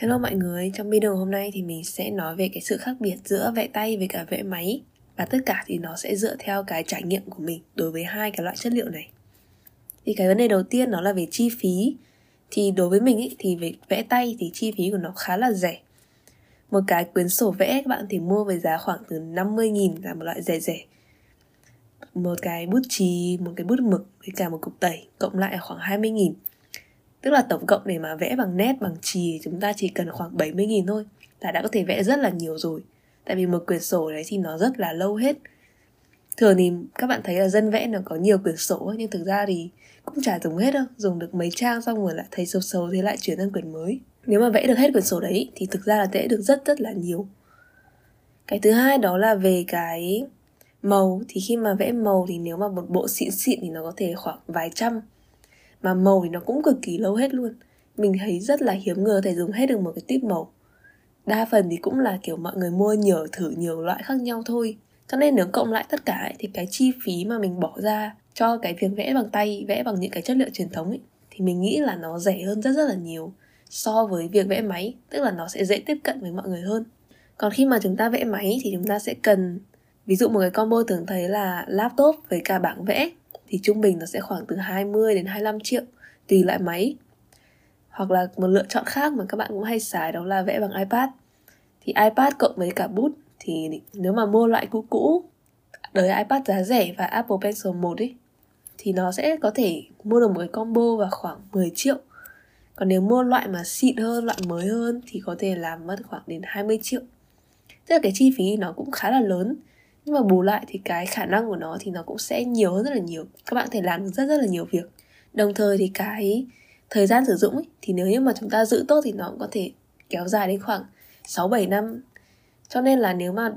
Hello mọi người, trong video hôm nay thì mình sẽ nói về cái sự khác biệt giữa vẽ tay với cả vẽ máy và tất cả thì nó sẽ dựa theo cái trải nghiệm của mình đối với hai cái loại chất liệu này. Thì cái vấn đề đầu tiên nó là về chi phí. Thì đối với mình ý, thì về vẽ tay thì chi phí của nó khá là rẻ. Một cái quyển sổ vẽ các bạn thì mua với giá khoảng từ 50.000 là một loại rẻ rẻ. Một cái bút chì, một cái bút mực với cả một cục tẩy cộng lại là khoảng 20.000 Tức là tổng cộng để mà vẽ bằng nét, bằng chì chúng ta chỉ cần khoảng 70.000 thôi là đã có thể vẽ rất là nhiều rồi. Tại vì một quyển sổ đấy thì nó rất là lâu hết. Thường thì các bạn thấy là dân vẽ nó có nhiều quyển sổ nhưng thực ra thì cũng chả dùng hết đâu, dùng được mấy trang xong rồi lại thấy xấu xấu thế lại chuyển sang quyển mới. Nếu mà vẽ được hết quyển sổ đấy thì thực ra là vẽ được rất rất là nhiều. Cái thứ hai đó là về cái màu thì khi mà vẽ màu thì nếu mà một bộ xịn xịn thì nó có thể khoảng vài trăm mà màu thì nó cũng cực kỳ lâu hết luôn. Mình thấy rất là hiếm người thể dùng hết được một cái tip màu. Đa phần thì cũng là kiểu mọi người mua nhiều thử nhiều loại khác nhau thôi. Cho nên nếu cộng lại tất cả ấy, thì cái chi phí mà mình bỏ ra cho cái việc vẽ bằng tay vẽ bằng những cái chất liệu truyền thống ấy, thì mình nghĩ là nó rẻ hơn rất rất là nhiều so với việc vẽ máy. Tức là nó sẽ dễ tiếp cận với mọi người hơn. Còn khi mà chúng ta vẽ máy thì chúng ta sẽ cần ví dụ một cái combo thường thấy là laptop với cả bảng vẽ thì trung bình nó sẽ khoảng từ 20 đến 25 triệu tùy loại máy. Hoặc là một lựa chọn khác mà các bạn cũng hay xài đó là vẽ bằng iPad. Thì iPad cộng với cả bút thì nếu mà mua loại cũ cũ đời iPad giá rẻ và Apple Pencil 1 ấy thì nó sẽ có thể mua được một cái combo vào khoảng 10 triệu. Còn nếu mua loại mà xịn hơn, loại mới hơn thì có thể làm mất khoảng đến 20 triệu. Tức là cái chi phí nó cũng khá là lớn nhưng mà bù lại thì cái khả năng của nó thì nó cũng sẽ nhiều hơn rất là nhiều. Các bạn có thể làm được rất rất là nhiều việc. Đồng thời thì cái thời gian sử dụng ấy, thì nếu như mà chúng ta giữ tốt thì nó cũng có thể kéo dài đến khoảng 6-7 năm. Cho nên là nếu mà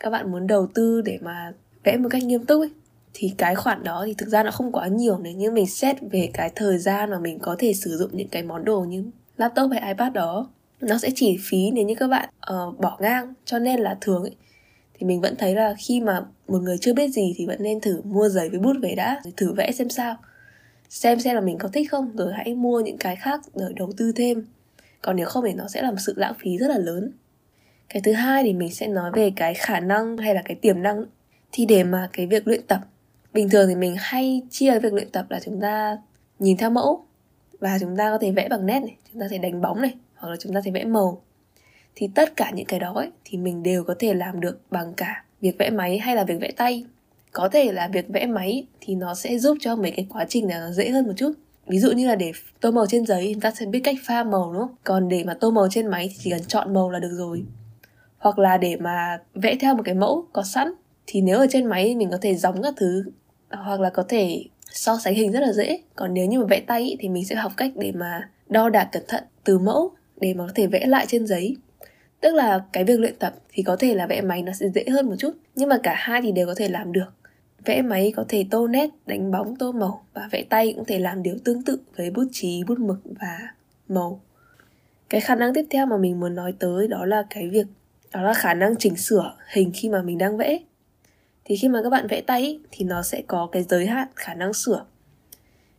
các bạn muốn đầu tư để mà vẽ một cách nghiêm túc ấy, thì cái khoản đó thì thực ra nó không quá nhiều. Nếu như mình xét về cái thời gian mà mình có thể sử dụng những cái món đồ như laptop hay ipad đó nó sẽ chỉ phí nếu như các bạn uh, bỏ ngang. Cho nên là thường ấy, thì mình vẫn thấy là khi mà một người chưa biết gì thì vẫn nên thử mua giấy với bút về đã thử vẽ xem sao. Xem xem là mình có thích không, rồi hãy mua những cái khác rồi đầu tư thêm. Còn nếu không thì nó sẽ là một sự lãng phí rất là lớn. Cái thứ hai thì mình sẽ nói về cái khả năng hay là cái tiềm năng. Thì để mà cái việc luyện tập, bình thường thì mình hay chia việc luyện tập là chúng ta nhìn theo mẫu và chúng ta có thể vẽ bằng nét này, chúng ta thể đánh bóng này, hoặc là chúng ta thể vẽ màu thì tất cả những cái đó ấy, thì mình đều có thể làm được bằng cả việc vẽ máy hay là việc vẽ tay. Có thể là việc vẽ máy thì nó sẽ giúp cho mấy cái quá trình này nó dễ hơn một chút. Ví dụ như là để tô màu trên giấy chúng ta sẽ biết cách pha màu đúng không? Còn để mà tô màu trên máy thì chỉ cần chọn màu là được rồi. Hoặc là để mà vẽ theo một cái mẫu có sẵn thì nếu ở trên máy mình có thể đóng các thứ hoặc là có thể so sánh hình rất là dễ. Còn nếu như mà vẽ tay thì mình sẽ học cách để mà đo đạc cẩn thận từ mẫu để mà có thể vẽ lại trên giấy tức là cái việc luyện tập thì có thể là vẽ máy nó sẽ dễ hơn một chút, nhưng mà cả hai thì đều có thể làm được. Vẽ máy có thể tô nét, đánh bóng, tô màu và vẽ tay cũng thể làm điều tương tự với bút chì, bút mực và màu. Cái khả năng tiếp theo mà mình muốn nói tới đó là cái việc, đó là khả năng chỉnh sửa hình khi mà mình đang vẽ. Thì khi mà các bạn vẽ tay thì nó sẽ có cái giới hạn khả năng sửa.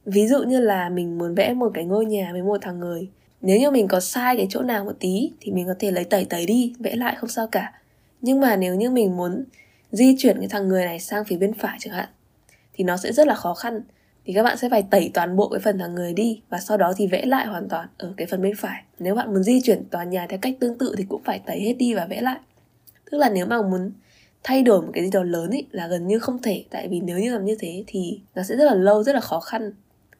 Ví dụ như là mình muốn vẽ một cái ngôi nhà với một thằng người nếu như mình có sai cái chỗ nào một tí thì mình có thể lấy tẩy tẩy đi, vẽ lại không sao cả. Nhưng mà nếu như mình muốn di chuyển cái thằng người này sang phía bên phải chẳng hạn, thì nó sẽ rất là khó khăn. Thì các bạn sẽ phải tẩy toàn bộ cái phần thằng người đi và sau đó thì vẽ lại hoàn toàn ở cái phần bên phải. Nếu bạn muốn di chuyển tòa nhà theo cách tương tự thì cũng phải tẩy hết đi và vẽ lại. Tức là nếu mà muốn thay đổi một cái gì đó lớn ý là gần như không thể. Tại vì nếu như làm như thế thì nó sẽ rất là lâu, rất là khó khăn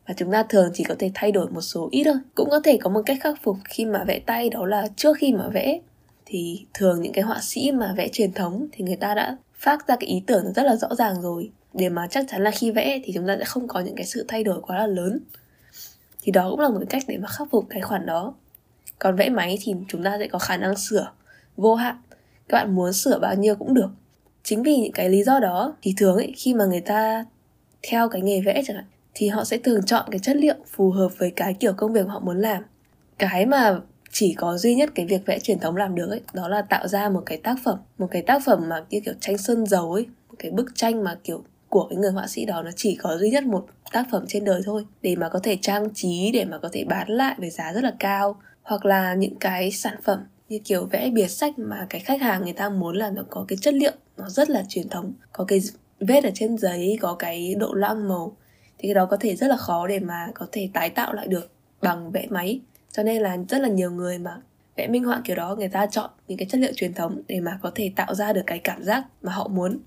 và chúng ta thường chỉ có thể thay đổi một số ít thôi. Cũng có thể có một cách khắc phục khi mà vẽ tay, đó là trước khi mà vẽ. Thì thường những cái họa sĩ mà vẽ truyền thống thì người ta đã phát ra cái ý tưởng rất là rõ ràng rồi. Để mà chắc chắn là khi vẽ thì chúng ta sẽ không có những cái sự thay đổi quá là lớn. Thì đó cũng là một cách để mà khắc phục cái khoản đó. Còn vẽ máy thì chúng ta sẽ có khả năng sửa. Vô hạn. Các bạn muốn sửa bao nhiêu cũng được. Chính vì những cái lý do đó thì thường ấy, khi mà người ta theo cái nghề vẽ chẳng hạn thì họ sẽ thường chọn cái chất liệu phù hợp với cái kiểu công việc họ muốn làm. Cái mà chỉ có duy nhất cái việc vẽ truyền thống làm được ấy, đó là tạo ra một cái tác phẩm, một cái tác phẩm mà như kiểu tranh sơn dầu ấy, một cái bức tranh mà kiểu của cái người họa sĩ đó, nó chỉ có duy nhất một tác phẩm trên đời thôi, để mà có thể trang trí, để mà có thể bán lại với giá rất là cao. Hoặc là những cái sản phẩm như kiểu vẽ bìa sách mà cái khách hàng người ta muốn là nó có cái chất liệu nó rất là truyền thống, có cái vết ở trên giấy, có cái độ loang màu thì cái đó có thể rất là khó để mà có thể tái tạo lại được bằng vẽ máy. Cho nên là rất là nhiều người mà vẽ minh họa kiểu đó, người ta chọn những cái chất liệu truyền thống để mà có thể tạo ra được cái cảm giác mà họ muốn.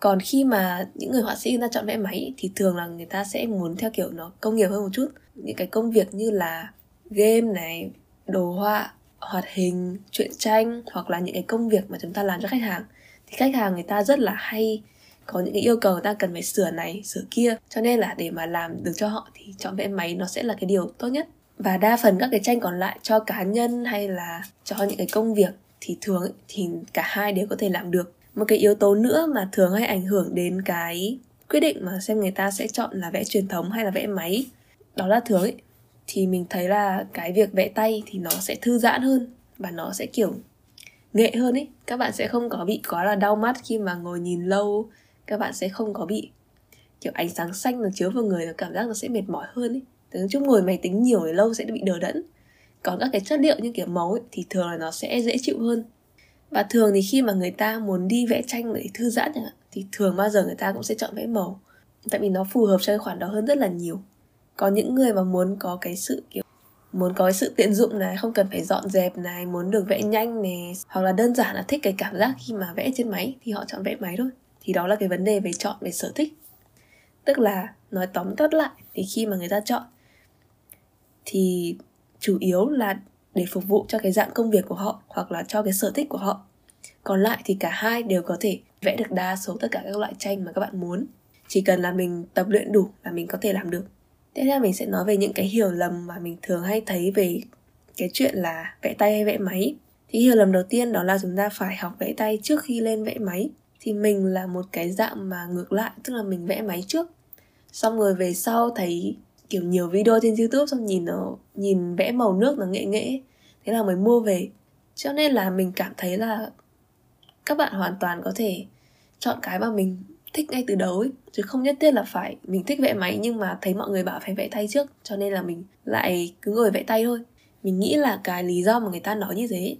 Còn khi mà những người họa sĩ người ta chọn vẽ máy thì thường là người ta sẽ muốn theo kiểu nó công nghiệp hơn một chút. Những cái công việc như là game này, đồ họa, hoạt hình, truyện tranh hoặc là những cái công việc mà chúng ta làm cho khách hàng. Thì khách hàng người ta rất là hay có những cái yêu cầu người ta cần phải sửa này sửa kia. Cho nên là để mà làm được cho họ thì chọn vẽ máy nó sẽ là cái điều tốt nhất. Và đa phần các cái tranh còn lại cho cá nhân hay là cho những cái công việc thì thường ấy, thì cả hai đều có thể làm được. Một cái yếu tố nữa mà thường hay ảnh hưởng đến cái quyết định mà xem người ta sẽ chọn là vẽ truyền thống hay là vẽ máy đó là thường ấy thì mình thấy là cái việc vẽ tay thì nó sẽ thư giãn hơn và nó sẽ kiểu nghệ hơn ấy. Các bạn sẽ không có bị quá là đau mắt khi mà ngồi nhìn lâu các bạn sẽ không có bị kiểu ánh sáng xanh nó chiếu vào người nó cảm giác nó sẽ mệt mỏi hơn ấy. Nói chung ngồi máy tính nhiều thì lâu sẽ bị đờ đẫn. Còn các cái chất liệu như kiểu màu ấy, thì thường là nó sẽ dễ chịu hơn. Và thường thì khi mà người ta muốn đi vẽ tranh để thư giãn thì thường bao giờ người ta cũng sẽ chọn vẽ màu. Tại vì nó phù hợp cho cái khoản đó hơn rất là nhiều. Có những người mà muốn có cái sự kiểu muốn có cái sự tiện dụng này không cần phải dọn dẹp này muốn được vẽ nhanh này hoặc là đơn giản là thích cái cảm giác khi mà vẽ trên máy thì họ chọn vẽ máy thôi thì đó là cái vấn đề về chọn, về sở thích. Tức là nói tóm tắt lại, thì khi mà người ta chọn, thì chủ yếu là để phục vụ cho cái dạng công việc của họ hoặc là cho cái sở thích của họ. Còn lại thì cả hai đều có thể vẽ được đa số tất cả các loại tranh mà các bạn muốn. Chỉ cần là mình tập luyện đủ là mình có thể làm được. Tiếp theo mình sẽ nói về những cái hiểu lầm mà mình thường hay thấy về cái chuyện là vẽ tay hay vẽ máy. Thì hiểu lầm đầu tiên đó là chúng ta phải học vẽ tay trước khi lên vẽ máy thì mình là một cái dạng mà ngược lại, tức là mình vẽ máy trước. Xong rồi về sau thấy kiểu nhiều video trên youtube, xong nhìn nó, nhìn vẽ màu nước nó nghệ nghệ thế là mới mua về. Cho nên là mình cảm thấy là các bạn hoàn toàn có thể chọn cái mà mình thích ngay từ đầu ấy. Chứ không nhất thiết là phải, mình thích vẽ máy nhưng mà thấy mọi người bảo phải vẽ tay trước. Cho nên là mình lại cứ ngồi vẽ tay thôi. Mình nghĩ là cái lý do mà người ta nói như thế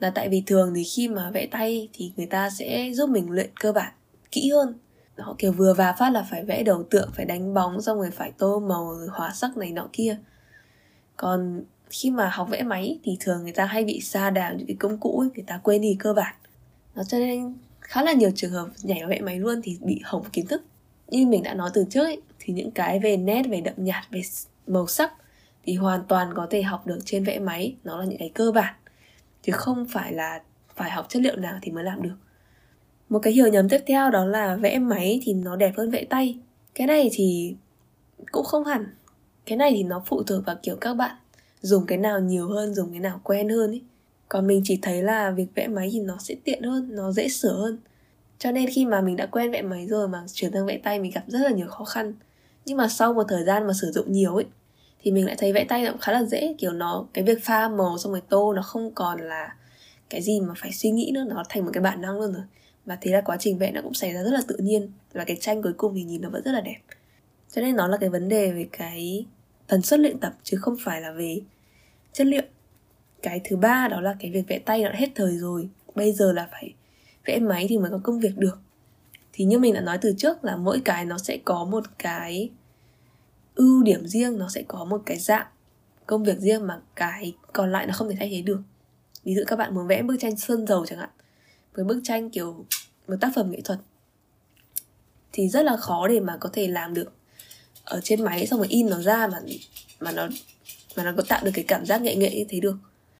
là tại vì thường thì khi mà vẽ tay thì người ta sẽ giúp mình luyện cơ bản kỹ hơn. Họ kiểu vừa và phát là phải vẽ đầu tượng phải đánh bóng xong rồi phải tô màu rồi hóa sắc này nọ kia. Còn khi mà học vẽ máy thì thường người ta hay bị xa đảo những cái công cụ ấy, người ta quên đi cơ bản. Nó cho nên khá là nhiều trường hợp nhảy vào vẽ máy luôn thì bị hỏng kiến thức. Như mình đã nói từ trước ấy, thì những cái về nét về đậm nhạt về màu sắc thì hoàn toàn có thể học được trên vẽ máy. Nó là những cái cơ bản chứ không phải là phải học chất liệu nào thì mới làm được. Một cái hiểu nhầm tiếp theo đó là vẽ máy thì nó đẹp hơn vẽ tay. Cái này thì cũng không hẳn. Cái này thì nó phụ thuộc vào kiểu các bạn dùng cái nào nhiều hơn, dùng cái nào quen hơn ấy còn mình chỉ thấy là việc vẽ máy thì nó sẽ tiện hơn, nó dễ sửa hơn. Cho nên khi mà mình đã quen vẽ máy rồi mà chuyển sang vẽ tay, mình gặp rất là nhiều khó khăn. Nhưng mà sau một thời gian mà sử dụng nhiều ấy thì mình lại thấy vẽ tay nó cũng khá là dễ. Kiểu nó, cái việc pha màu xong rồi tô nó không còn là cái gì mà phải suy nghĩ nữa, nó thành một cái bản năng luôn rồi. Và thế là quá trình vẽ nó cũng xảy ra rất là tự nhiên. Và cái tranh cuối cùng thì nhìn nó vẫn rất là đẹp. Cho nên nó là cái vấn đề về cái tần suất luyện tập chứ không phải là về chất liệu. Cái thứ ba đó là cái việc vẽ tay nó đã hết thời rồi. Bây giờ là phải vẽ máy thì mới có công việc được. Thì như mình đã nói từ trước là mỗi cái nó sẽ có một cái ưu điểm riêng nó sẽ có một cái dạng công việc riêng mà cái còn lại nó không thể thay thế được. Ví dụ các bạn muốn vẽ bức tranh sơn dầu chẳng hạn, với bức tranh kiểu một tác phẩm nghệ thuật, thì rất là khó để mà có thể làm được ở trên máy, xong rồi in nó ra mà mà nó mà nó có tạo được cái cảm giác nghệ nghệ như thế được.